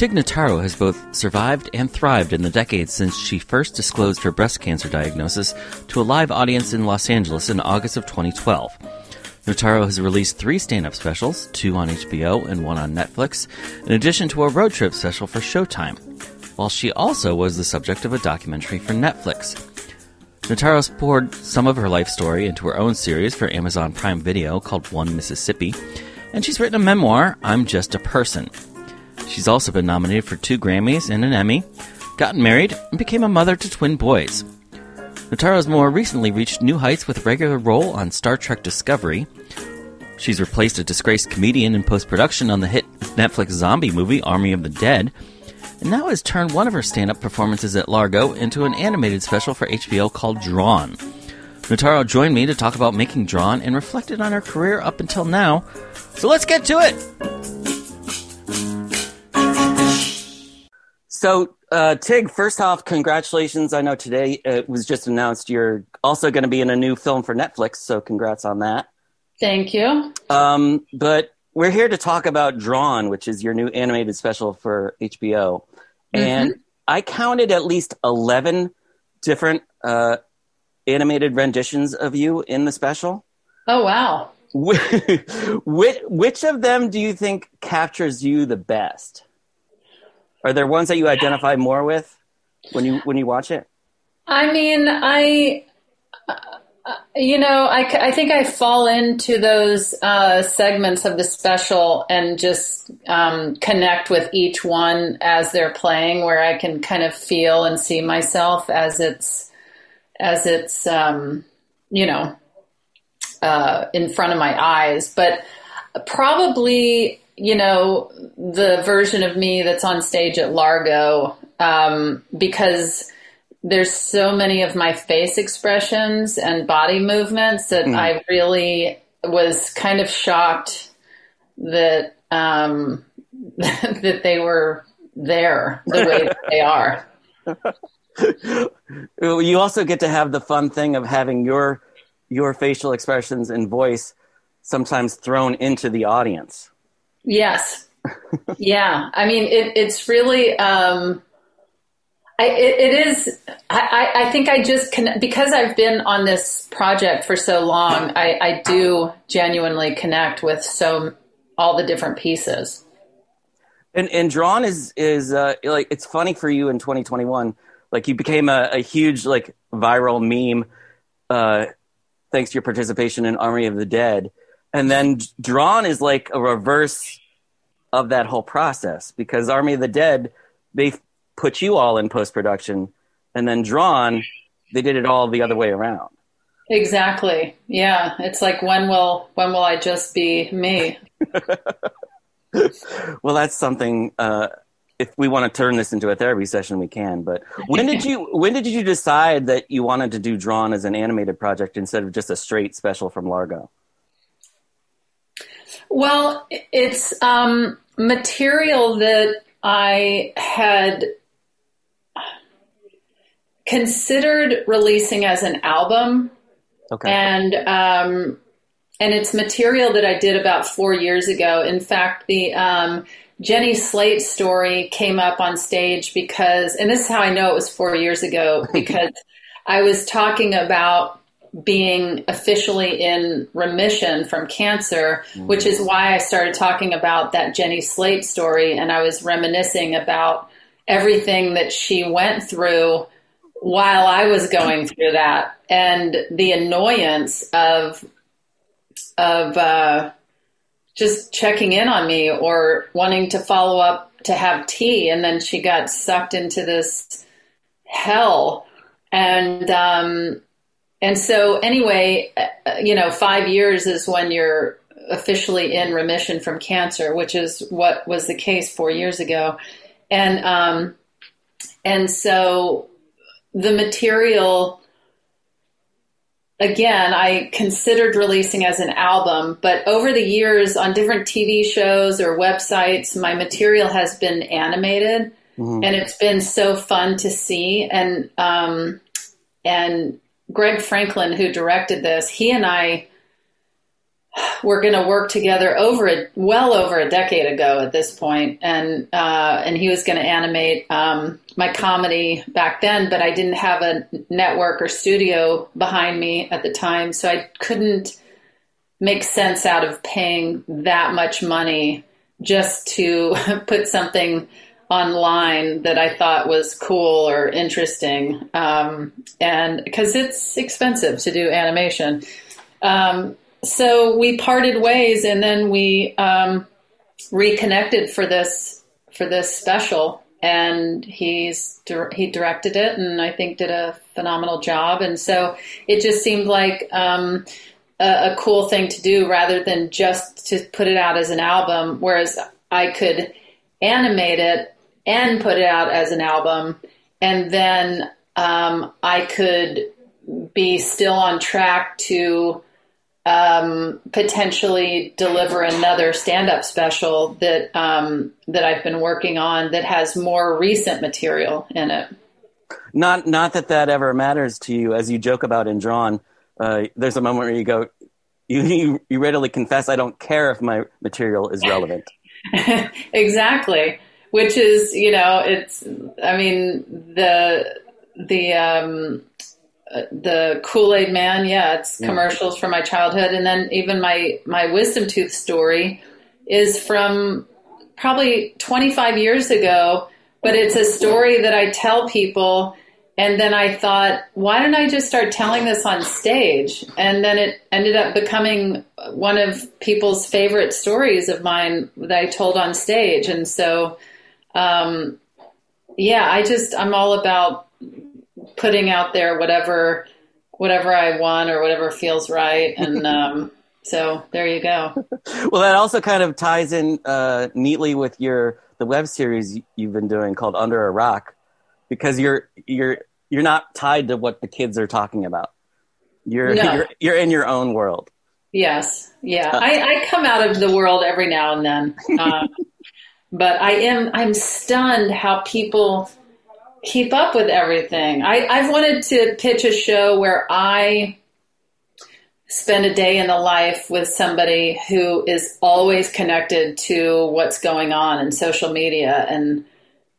Tig Notaro has both survived and thrived in the decades since she first disclosed her breast cancer diagnosis to a live audience in Los Angeles in August of 2012. Notaro has released three stand up specials, two on HBO and one on Netflix, in addition to a road trip special for Showtime, while she also was the subject of a documentary for Netflix. Notaro's poured some of her life story into her own series for Amazon Prime Video called One Mississippi, and she's written a memoir, I'm Just a Person. She's also been nominated for two Grammys and an Emmy, gotten married, and became a mother to twin boys. Notaro's more recently reached new heights with a regular role on Star Trek Discovery. She's replaced a disgraced comedian in post production on the hit Netflix zombie movie Army of the Dead, and now has turned one of her stand up performances at Largo into an animated special for HBO called Drawn. Notaro joined me to talk about making Drawn and reflected on her career up until now. So let's get to it! So, uh, Tig, first off, congratulations. I know today it was just announced you're also going to be in a new film for Netflix, so congrats on that. Thank you. Um, but we're here to talk about Drawn, which is your new animated special for HBO. Mm-hmm. And I counted at least 11 different uh, animated renditions of you in the special. Oh, wow. which, which of them do you think captures you the best? Are there ones that you identify more with when you when you watch it? I mean, I you know, I, I think I fall into those uh, segments of the special and just um, connect with each one as they're playing, where I can kind of feel and see myself as it's as it's um, you know uh, in front of my eyes. But probably you know, the version of me that's on stage at Largo um, because there's so many of my face expressions and body movements that mm. I really was kind of shocked that um, that they were there the way that they are. you also get to have the fun thing of having your your facial expressions and voice sometimes thrown into the audience. Yes. yeah. I mean, it, it's really, um, I, it, it is, I, I think I just can, because I've been on this project for so long, I, I do genuinely connect with so, all the different pieces. And, and drawn is, is, uh, like, it's funny for you in 2021, like you became a, a huge, like viral meme, uh, thanks to your participation in Army of the Dead and then drawn is like a reverse of that whole process because army of the dead they put you all in post production and then drawn they did it all the other way around. Exactly. Yeah. It's like when will when will i just be me? Well that's something uh, if we want to turn this into a therapy session we can but when did you when did you decide that you wanted to do drawn as an animated project instead of just a straight special from largo well, it's um, material that I had considered releasing as an album. Okay. And um, and it's material that I did about four years ago. In fact, the um, Jenny Slate story came up on stage because, and this is how I know it was four years ago, because I was talking about being officially in remission from cancer, mm-hmm. which is why I started talking about that Jenny Slate story. And I was reminiscing about everything that she went through while I was going through that and the annoyance of, of, uh, just checking in on me or wanting to follow up to have tea. And then she got sucked into this hell. And, um, and so, anyway, uh, you know, five years is when you're officially in remission from cancer, which is what was the case four years ago. And um, and so the material again, I considered releasing as an album, but over the years on different TV shows or websites, my material has been animated, mm-hmm. and it's been so fun to see. And um, and Greg Franklin, who directed this, he and I were going to work together over a, well over a decade ago at this point, and uh, and he was going to animate um, my comedy back then, but I didn't have a network or studio behind me at the time, so I couldn't make sense out of paying that much money just to put something online that I thought was cool or interesting, um, and because it's expensive to do animation. Um, so we parted ways, and then we um, reconnected for this for this special. And he's he directed it, and I think did a phenomenal job. And so it just seemed like um, a, a cool thing to do, rather than just to put it out as an album. Whereas I could animate it and put it out as an album, and then um, I could be still on track to um, potentially deliver another stand-up special that um, that I've been working on that has more recent material in it. Not not that that ever matters to you, as you joke about in Drawn. Uh, there's a moment where you go, you, you you readily confess, I don't care if my material is relevant. exactly, which is you know it's I mean the the um, the Kool Aid Man, yeah, it's commercials from my childhood, and then even my my wisdom tooth story is from probably 25 years ago, but it's a story that I tell people. And then I thought, why don't I just start telling this on stage? And then it ended up becoming one of people's favorite stories of mine that I told on stage. And so, um, yeah, I just, I'm all about putting out there whatever whatever I want or whatever feels right. And um, so there you go. well, that also kind of ties in uh, neatly with your the web series you've been doing called Under a Rock, because you're you're you're not tied to what the kids are talking about. You're no. you're, you're in your own world. Yes, yeah. Uh, I, I come out of the world every now and then, but I am I'm stunned how people keep up with everything. I, I've wanted to pitch a show where I spend a day in the life with somebody who is always connected to what's going on in social media and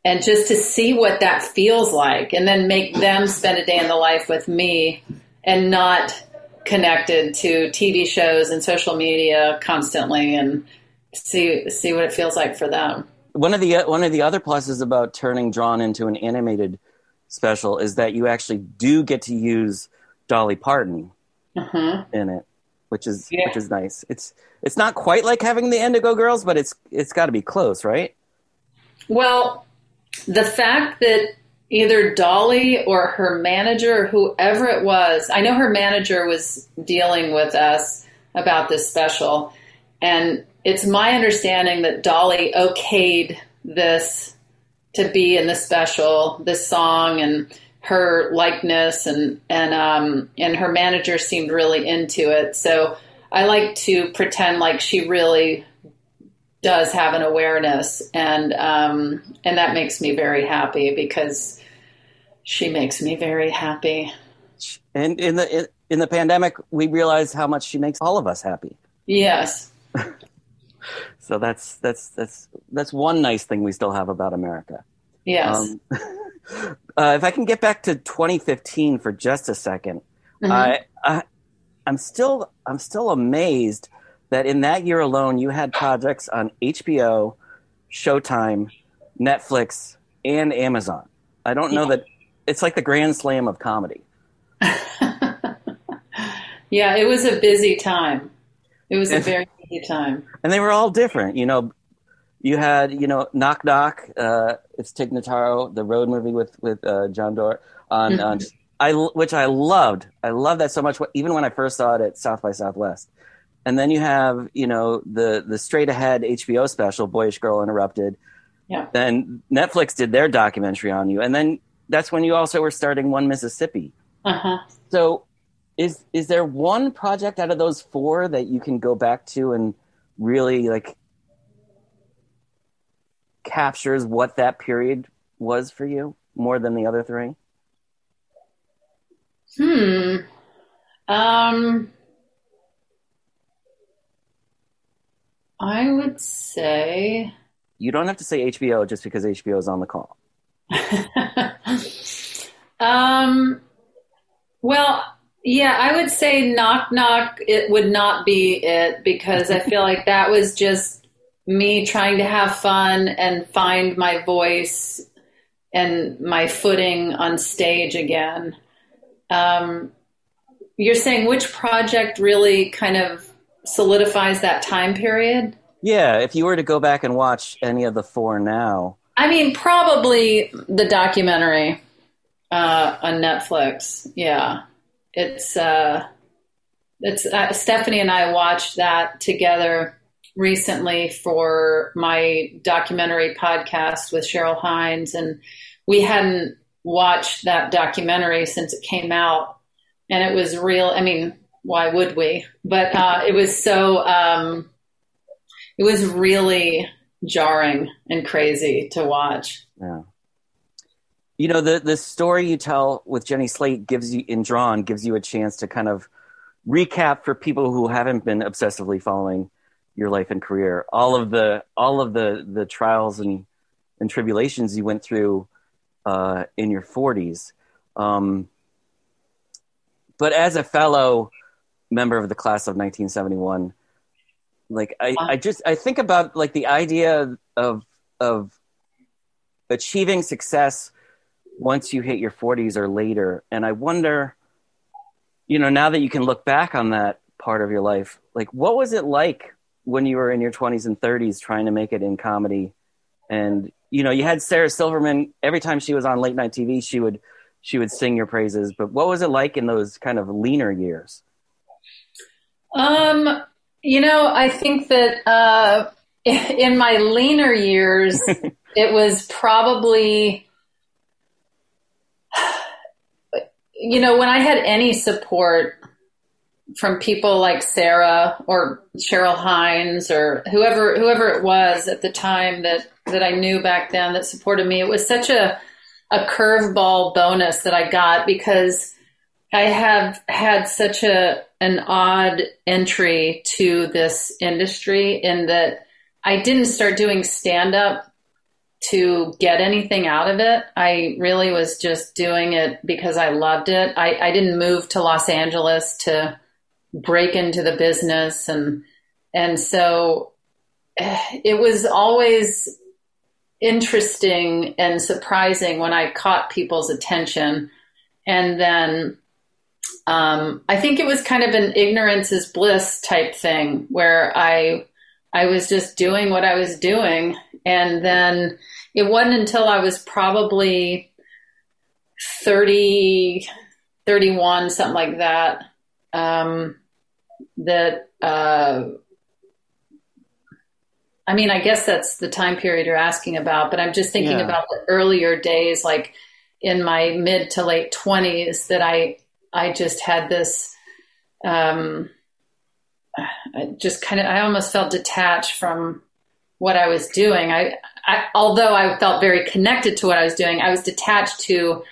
and just to see what that feels like and then make them spend a day in the life with me and not connected to TV shows and social media constantly and see see what it feels like for them one of the one of the other pluses about turning Drawn into an animated special is that you actually do get to use Dolly Parton uh-huh. in it, which is yeah. which is nice. It's it's not quite like having the Indigo Girls, but it's it's got to be close, right? Well, the fact that either Dolly or her manager, or whoever it was, I know her manager was dealing with us about this special, and it's my understanding that Dolly okayed this to be in the special, this song, and her likeness, and and um, and her manager seemed really into it. So I like to pretend like she really does have an awareness, and um, and that makes me very happy because she makes me very happy. And in the in, in the pandemic, we realized how much she makes all of us happy. Yes. So that's that's that's that's one nice thing we still have about America. Yes. Um, uh, if I can get back to 2015 for just a 2nd mm-hmm. I, I I'm still I'm still amazed that in that year alone you had projects on HBO, Showtime, Netflix, and Amazon. I don't know yeah. that it's like the grand slam of comedy. yeah, it was a busy time. It was a very time. And they were all different. You know, you had you know Knock Knock. Uh, it's Tig Notaro, the road movie with with uh, Jon Dore on, mm-hmm. on I which I loved. I loved that so much. Even when I first saw it at South by Southwest. And then you have you know the the straight ahead HBO special, Boyish Girl Interrupted. Yeah. Then Netflix did their documentary on you, and then that's when you also were starting One Mississippi. Uh huh. So is is there one project out of those four that you can go back to and really like captures what that period was for you more than the other three? Hmm. Um, I would say. You don't have to say HBO just because HBO is on the call. um, well, yeah, I would say Knock Knock, it would not be it because I feel like that was just me trying to have fun and find my voice and my footing on stage again. Um, you're saying which project really kind of solidifies that time period? Yeah, if you were to go back and watch any of the four now. I mean, probably the documentary uh, on Netflix. Yeah, it's uh, it's uh, Stephanie and I watched that together recently for my documentary podcast with Cheryl Hines, and we hadn't watched that documentary since it came out, and it was real. I mean, why would we? But uh, it was so. Um, it was really jarring and crazy to watch. Yeah. You know the the story you tell with Jenny Slate gives you in Drawn gives you a chance to kind of recap for people who haven't been obsessively following your life and career all of the all of the the trials and and tribulations you went through uh, in your 40s. Um, but as a fellow member of the class of 1971, like I, I just I think about like the idea of of achieving success once you hit your 40s or later, and I wonder, you know, now that you can look back on that part of your life, like what was it like when you were in your 20s and 30s trying to make it in comedy and you know, you had Sarah Silverman. Every time she was on late night TV, she would she would sing your praises. But what was it like in those kind of leaner years? Um, you know, I think that uh, in my leaner years, it was probably, you know, when I had any support from people like Sarah or Cheryl Hines or whoever whoever it was at the time that that I knew back then that supported me. It was such a a curveball bonus that I got because I have had such a an odd entry to this industry in that I didn't start doing stand up to get anything out of it. I really was just doing it because I loved it. I, I didn't move to Los Angeles to break into the business and and so eh, it was always interesting and surprising when I caught people's attention. And then um, I think it was kind of an ignorance is bliss type thing where I I was just doing what I was doing. And then it wasn't until I was probably 30, 31, something like that, um, that uh, I mean, I guess that's the time period you're asking about, but I'm just thinking yeah. about the earlier days, like in my mid to late 20s, that I I just had this. Um, I just kind of, I almost felt detached from what I was doing. I, I, although I felt very connected to what I was doing, I was detached to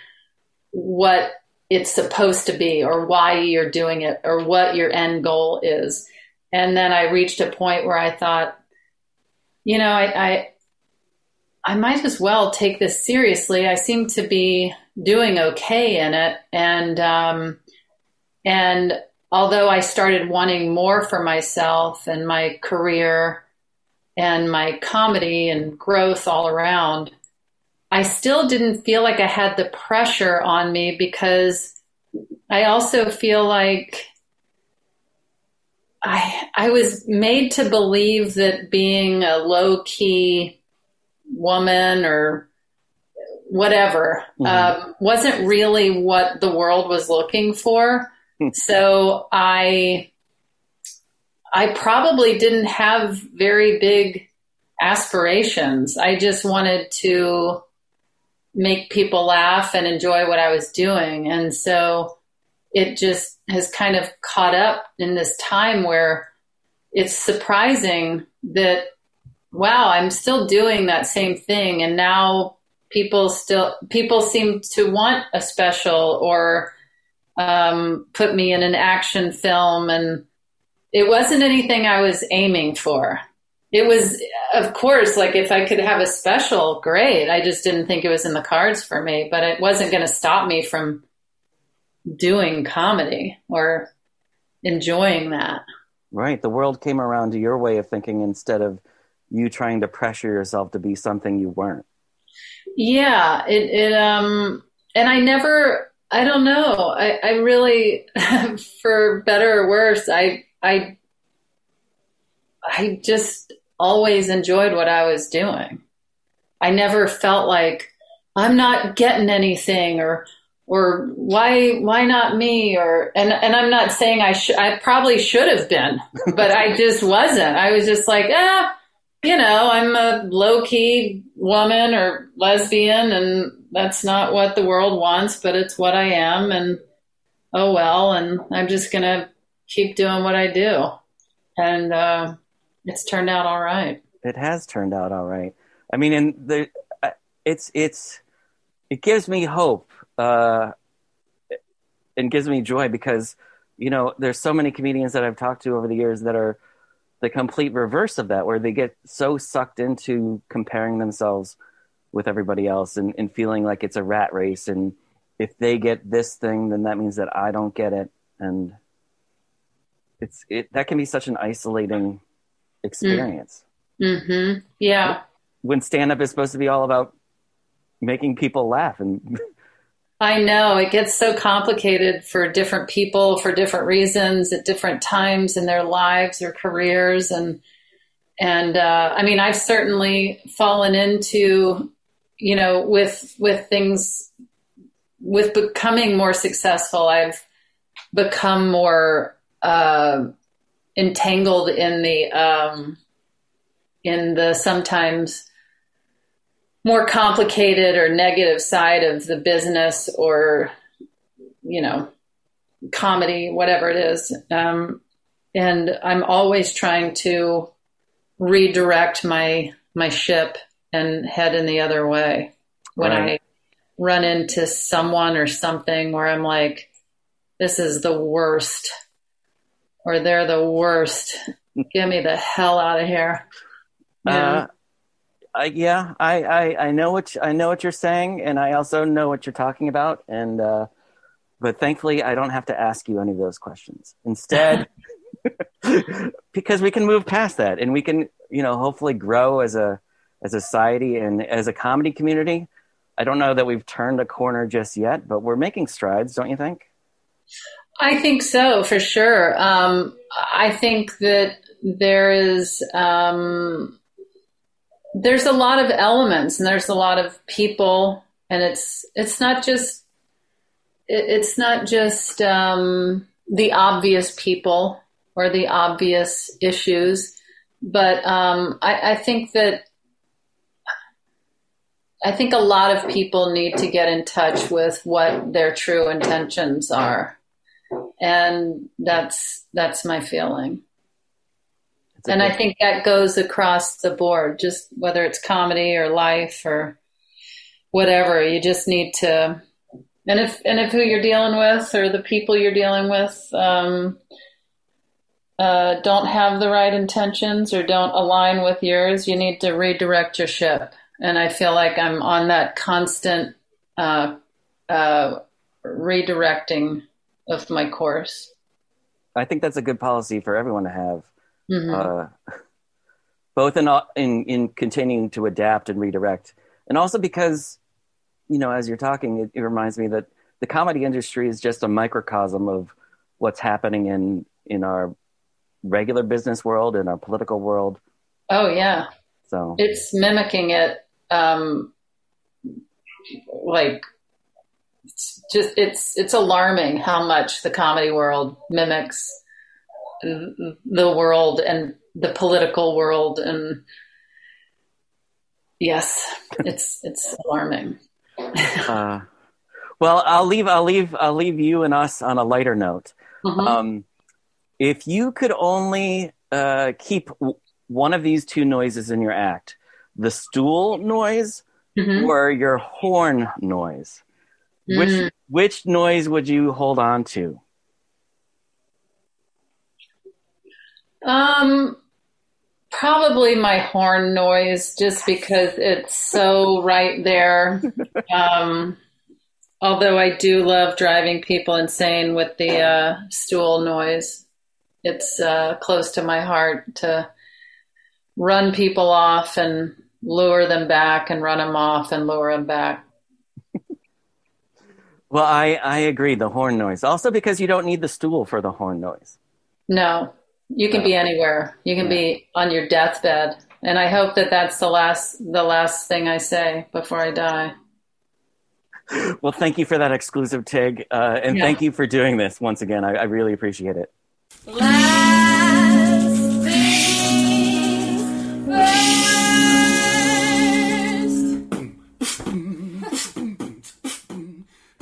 what it's supposed to be or why you're doing it or what your end goal is. And then I reached a point where I thought, you know, I, I, I might as well take this seriously. I seem to be doing okay in it, and um, and although I started wanting more for myself and my career and my comedy and growth all around, I still didn't feel like I had the pressure on me because I also feel like I I was made to believe that being a low key woman or whatever mm-hmm. um, wasn't really what the world was looking for. Hmm. so I I probably didn't have very big aspirations. I just wanted to make people laugh and enjoy what I was doing, and so it just has kind of caught up in this time where it's surprising that wow, I'm still doing that same thing and now people still people seem to want a special or um, put me in an action film and it wasn't anything I was aiming for. It was, of course, like if I could have a special, great. I just didn't think it was in the cards for me, but it wasn't going to stop me from doing comedy or enjoying that. Right. The world came around to your way of thinking instead of you trying to pressure yourself to be something you weren't. Yeah. It, it, um, and I never, I don't know. I, I really, for better or worse, I, I, I just always enjoyed what I was doing. I never felt like I'm not getting anything or or why why not me or and and I'm not saying I should I probably should have been but I just wasn't I was just like ah you know I'm a low key woman or lesbian and that's not what the world wants but it's what I am and oh well and I'm just gonna keep doing what I do. And uh, it's turned out all right. It has turned out all right. I mean and the it's it's it gives me hope uh, and gives me joy because you know there's so many comedians that I've talked to over the years that are the complete reverse of that, where they get so sucked into comparing themselves with everybody else and, and feeling like it's a rat race, and if they get this thing, then that means that I don't get it, and it's it that can be such an isolating experience. Mm-hmm. Yeah. When stand up is supposed to be all about making people laugh and I know it gets so complicated for different people for different reasons at different times in their lives or careers and and uh, I mean I've certainly fallen into you know with with things with becoming more successful I've become more uh, entangled in the um, in the sometimes more complicated or negative side of the business or you know comedy whatever it is um, and i'm always trying to redirect my my ship and head in the other way when right. i run into someone or something where i'm like this is the worst or they're the worst get me the hell out of here uh, I, yeah, I, I, I know what you, I know what you're saying, and I also know what you're talking about, and uh, but thankfully, I don't have to ask you any of those questions. Instead, because we can move past that, and we can, you know, hopefully grow as a as a society and as a comedy community. I don't know that we've turned a corner just yet, but we're making strides, don't you think? I think so, for sure. Um, I think that there is. Um, there's a lot of elements and there's a lot of people and it's it's not just it's not just um, the obvious people or the obvious issues but um, I, I think that I think a lot of people need to get in touch with what their true intentions are and that's that's my feeling and I think that goes across the board, just whether it's comedy or life or whatever. You just need to, and if and if who you're dealing with or the people you're dealing with um, uh, don't have the right intentions or don't align with yours, you need to redirect your ship. And I feel like I'm on that constant uh, uh, redirecting of my course. I think that's a good policy for everyone to have mm-hmm. uh, both in, in in continuing to adapt and redirect, and also because you know, as you're talking, it, it reminds me that the comedy industry is just a microcosm of what's happening in in our regular business world in our political world. Oh yeah. So it's mimicking it um like it's just it's it's alarming how much the comedy world mimics the world and the political world and yes it's it's alarming uh, Well, I'll leave. I'll leave. I'll leave you and us on a lighter note. Mm-hmm. Um, if you could only uh, keep w- one of these two noises in your act, the stool noise mm-hmm. or your horn noise, mm. which which noise would you hold on to? Um, probably my horn noise, just because it's so right there. Um, although I do love driving people insane with the uh, stool noise. It's uh, close to my heart to run people off and lure them back and run them off and lure them back. Well, I, I agree, the horn noise. Also because you don't need the stool for the horn noise. No, you can be anywhere. You can yeah. be on your deathbed. And I hope that that's the last the last thing I say before I die. Well, thank you for that exclusive Tig, uh, and yeah. thank you for doing this once again. I, I really appreciate it.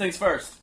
Things first.